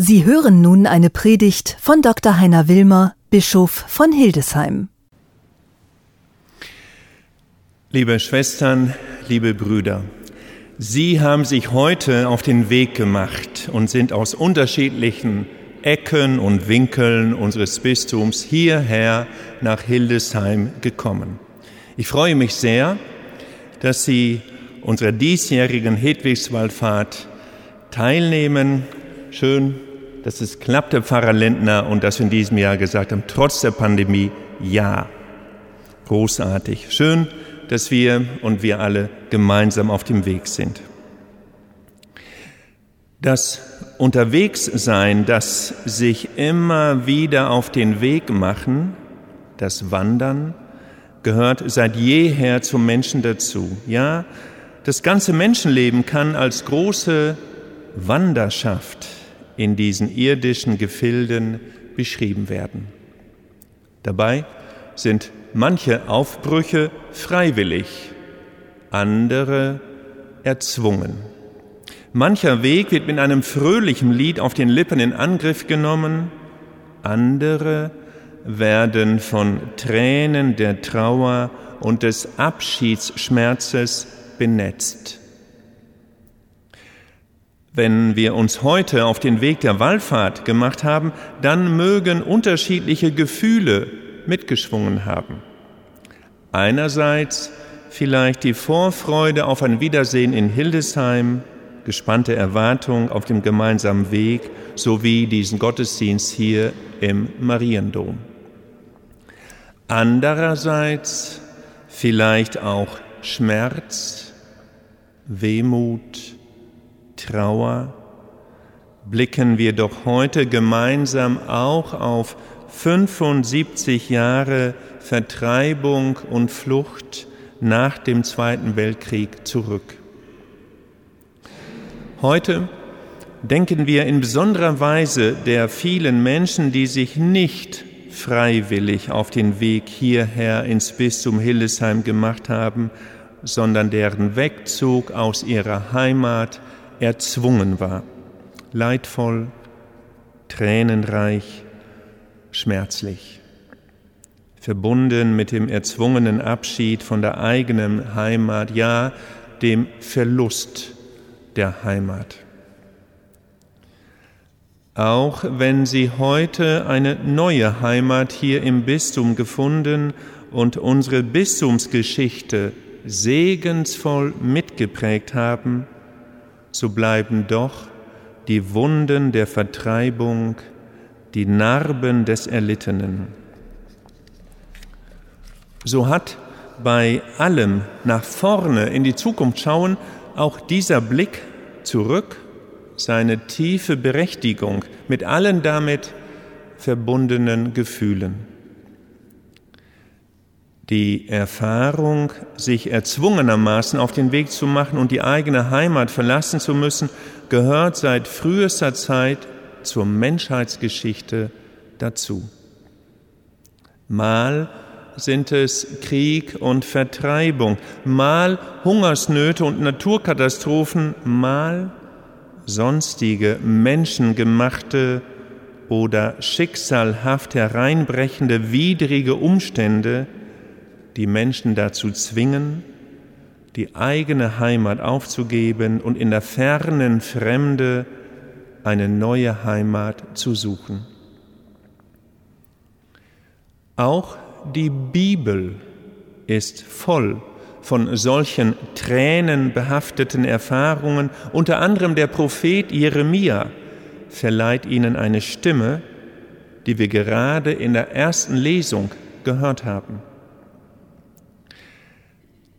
Sie hören nun eine Predigt von Dr. Heiner Wilmer, Bischof von Hildesheim. Liebe Schwestern, liebe Brüder, Sie haben sich heute auf den Weg gemacht und sind aus unterschiedlichen Ecken und Winkeln unseres Bistums hierher nach Hildesheim gekommen. Ich freue mich sehr, dass Sie unserer diesjährigen Hedwigswallfahrt teilnehmen. Schön, dass es klappte, Pfarrer Lindner, und dass wir in diesem Jahr gesagt haben, trotz der Pandemie, ja. Großartig. Schön, dass wir und wir alle gemeinsam auf dem Weg sind. Das Unterwegssein, das sich immer wieder auf den Weg machen, das Wandern, gehört seit jeher zum Menschen dazu. Ja, das ganze Menschenleben kann als große Wanderschaft in diesen irdischen Gefilden beschrieben werden. Dabei sind manche Aufbrüche freiwillig, andere erzwungen. Mancher Weg wird mit einem fröhlichen Lied auf den Lippen in Angriff genommen, andere werden von Tränen der Trauer und des Abschiedsschmerzes benetzt. Wenn wir uns heute auf den Weg der Wallfahrt gemacht haben, dann mögen unterschiedliche Gefühle mitgeschwungen haben. Einerseits vielleicht die Vorfreude auf ein Wiedersehen in Hildesheim, gespannte Erwartung auf dem gemeinsamen Weg sowie diesen Gottesdienst hier im Mariendom. Andererseits vielleicht auch Schmerz, Wehmut, Trauer. Blicken wir doch heute gemeinsam auch auf 75 Jahre Vertreibung und Flucht nach dem Zweiten Weltkrieg zurück. Heute denken wir in besonderer Weise der vielen Menschen, die sich nicht freiwillig auf den Weg hierher ins Bistum Hildesheim gemacht haben, sondern deren Wegzug aus ihrer Heimat erzwungen war. Leidvoll, tränenreich, schmerzlich. Verbunden mit dem erzwungenen Abschied von der eigenen Heimat, ja, dem Verlust der Heimat. Auch wenn Sie heute eine neue Heimat hier im Bistum gefunden und unsere Bistumsgeschichte segensvoll mitgeprägt haben, so bleiben doch die Wunden der Vertreibung, die Narben des Erlittenen. So hat bei allem nach vorne in die Zukunft schauen auch dieser Blick zurück seine tiefe Berechtigung mit allen damit verbundenen Gefühlen. Die Erfahrung, sich erzwungenermaßen auf den Weg zu machen und die eigene Heimat verlassen zu müssen, gehört seit frühester Zeit zur Menschheitsgeschichte dazu. Mal sind es Krieg und Vertreibung, mal Hungersnöte und Naturkatastrophen, mal sonstige menschengemachte oder schicksalhaft hereinbrechende widrige Umstände, die Menschen dazu zwingen, die eigene Heimat aufzugeben und in der fernen Fremde eine neue Heimat zu suchen. Auch die Bibel ist voll von solchen tränenbehafteten Erfahrungen, unter anderem der Prophet Jeremia verleiht ihnen eine Stimme, die wir gerade in der ersten Lesung gehört haben.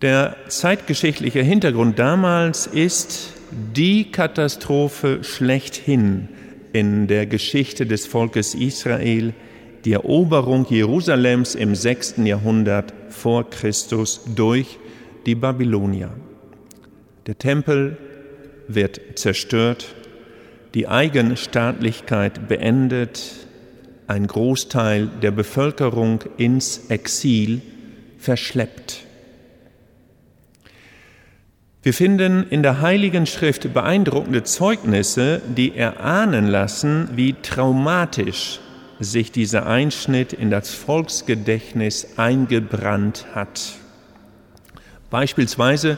Der zeitgeschichtliche Hintergrund damals ist die Katastrophe schlechthin in der Geschichte des Volkes Israel, die Eroberung Jerusalems im sechsten Jahrhundert vor Christus durch die Babylonier. Der Tempel wird zerstört, die Eigenstaatlichkeit beendet, ein Großteil der Bevölkerung ins Exil verschleppt. Wir finden in der Heiligen Schrift beeindruckende Zeugnisse, die erahnen lassen, wie traumatisch sich dieser Einschnitt in das Volksgedächtnis eingebrannt hat. Beispielsweise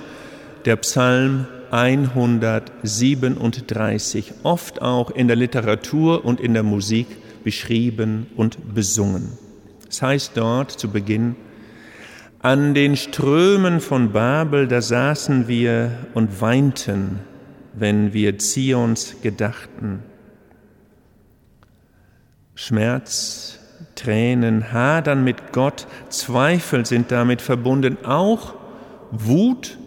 der Psalm 137, oft auch in der Literatur und in der Musik beschrieben und besungen. Es heißt dort zu Beginn, an den Strömen von Babel, da saßen wir und weinten, wenn wir Zions gedachten. Schmerz, Tränen, Hadern mit Gott, Zweifel sind damit verbunden, auch Wut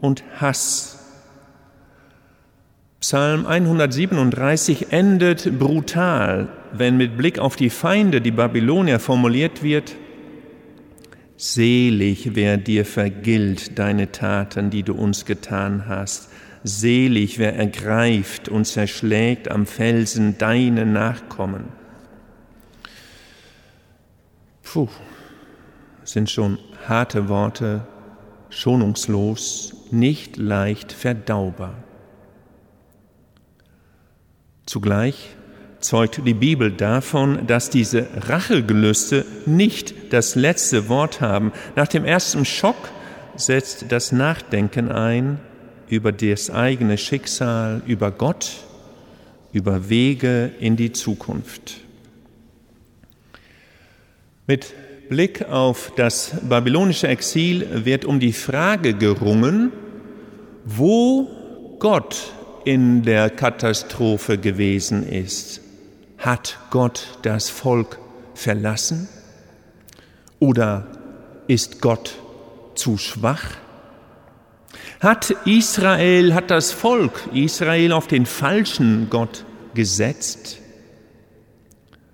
und Hass. Psalm 137 endet brutal, wenn mit Blick auf die Feinde, die Babylonier, formuliert wird, Selig, wer dir vergilt deine Taten, die du uns getan hast. Selig, wer ergreift und zerschlägt am Felsen deine Nachkommen. Puh, sind schon harte Worte, schonungslos, nicht leicht verdaubar. Zugleich zeugt die Bibel davon, dass diese Rachegelüste nicht das letzte Wort haben. Nach dem ersten Schock setzt das Nachdenken ein über das eigene Schicksal, über Gott, über Wege in die Zukunft. Mit Blick auf das babylonische Exil wird um die Frage gerungen, wo Gott in der Katastrophe gewesen ist. Hat Gott das Volk verlassen? Oder ist Gott zu schwach? Hat Israel, hat das Volk Israel auf den falschen Gott gesetzt?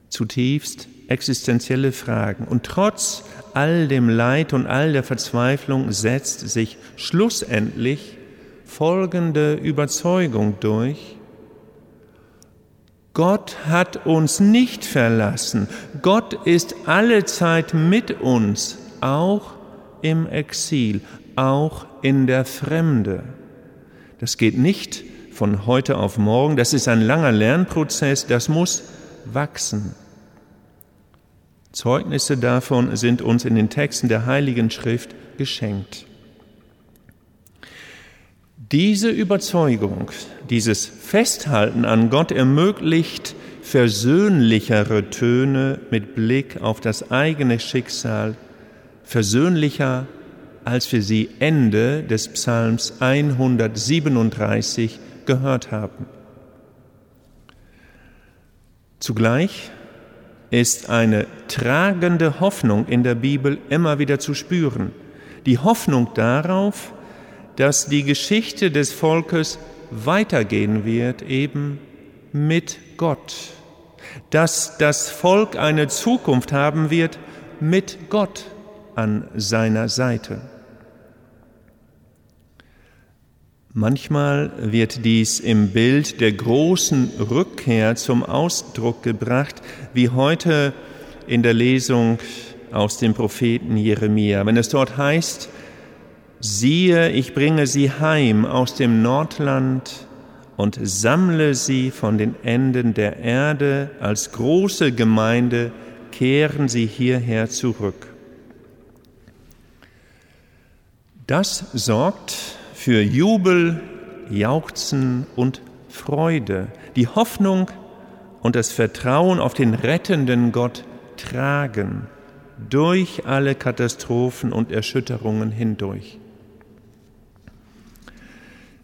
Zutiefst existenzielle Fragen. Und trotz all dem Leid und all der Verzweiflung setzt sich schlussendlich folgende Überzeugung durch. Gott hat uns nicht verlassen. Gott ist alle Zeit mit uns, auch im Exil, auch in der Fremde. Das geht nicht von heute auf morgen. Das ist ein langer Lernprozess. Das muss wachsen. Zeugnisse davon sind uns in den Texten der Heiligen Schrift geschenkt. Diese Überzeugung, dieses Festhalten an Gott ermöglicht versöhnlichere Töne mit Blick auf das eigene Schicksal, versöhnlicher als wir sie Ende des Psalms 137 gehört haben. Zugleich ist eine tragende Hoffnung in der Bibel immer wieder zu spüren. Die Hoffnung darauf, dass die Geschichte des Volkes weitergehen wird, eben mit Gott. Dass das Volk eine Zukunft haben wird mit Gott an seiner Seite. Manchmal wird dies im Bild der großen Rückkehr zum Ausdruck gebracht, wie heute in der Lesung aus dem Propheten Jeremia. Wenn es dort heißt, siehe, ich bringe sie heim aus dem Nordland und sammle sie von den Enden der Erde, als große Gemeinde kehren sie hierher zurück. Das sorgt für Jubel, Jauchzen und Freude, die Hoffnung und das Vertrauen auf den rettenden Gott tragen durch alle Katastrophen und Erschütterungen hindurch.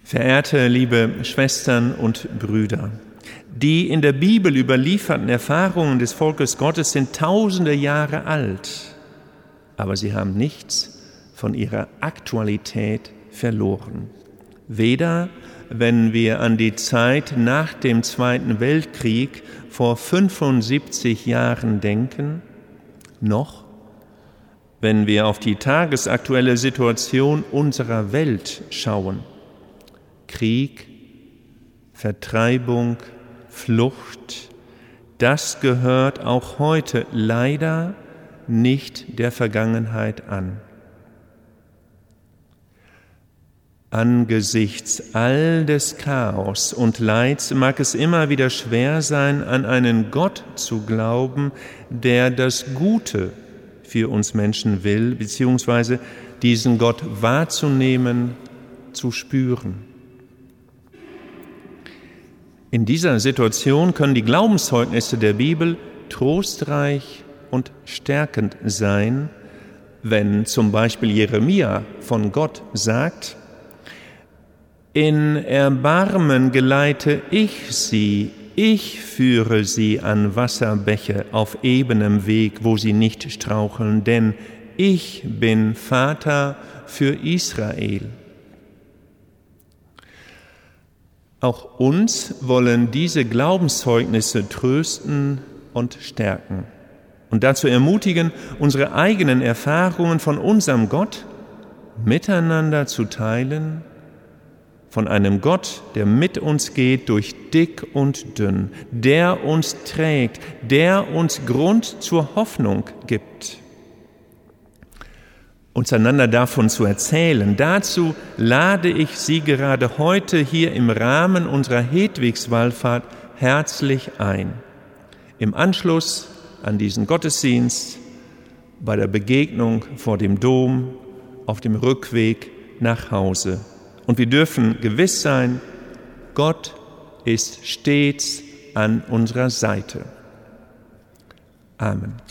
Verehrte liebe Schwestern und Brüder, die in der Bibel überlieferten Erfahrungen des Volkes Gottes sind tausende Jahre alt, aber sie haben nichts von ihrer Aktualität verloren. Weder wenn wir an die Zeit nach dem Zweiten Weltkrieg vor 75 Jahren denken, noch wenn wir auf die tagesaktuelle Situation unserer Welt schauen. Krieg, Vertreibung, Flucht, das gehört auch heute leider nicht der Vergangenheit an. Angesichts all des Chaos und Leids mag es immer wieder schwer sein, an einen Gott zu glauben, der das Gute für uns Menschen will, beziehungsweise diesen Gott wahrzunehmen, zu spüren. In dieser Situation können die Glaubenszeugnisse der Bibel trostreich und stärkend sein, wenn zum Beispiel Jeremia von Gott sagt, in Erbarmen geleite ich sie, ich führe sie an Wasserbäche auf ebenem Weg, wo sie nicht straucheln, denn ich bin Vater für Israel. Auch uns wollen diese Glaubenszeugnisse trösten und stärken und dazu ermutigen, unsere eigenen Erfahrungen von unserem Gott miteinander zu teilen von einem Gott, der mit uns geht durch dick und dünn, der uns trägt, der uns Grund zur Hoffnung gibt. Uns einander davon zu erzählen, dazu lade ich Sie gerade heute hier im Rahmen unserer Hedwigswallfahrt herzlich ein. Im Anschluss an diesen Gottesdienst, bei der Begegnung vor dem Dom, auf dem Rückweg nach Hause. Und wir dürfen gewiss sein, Gott ist stets an unserer Seite. Amen.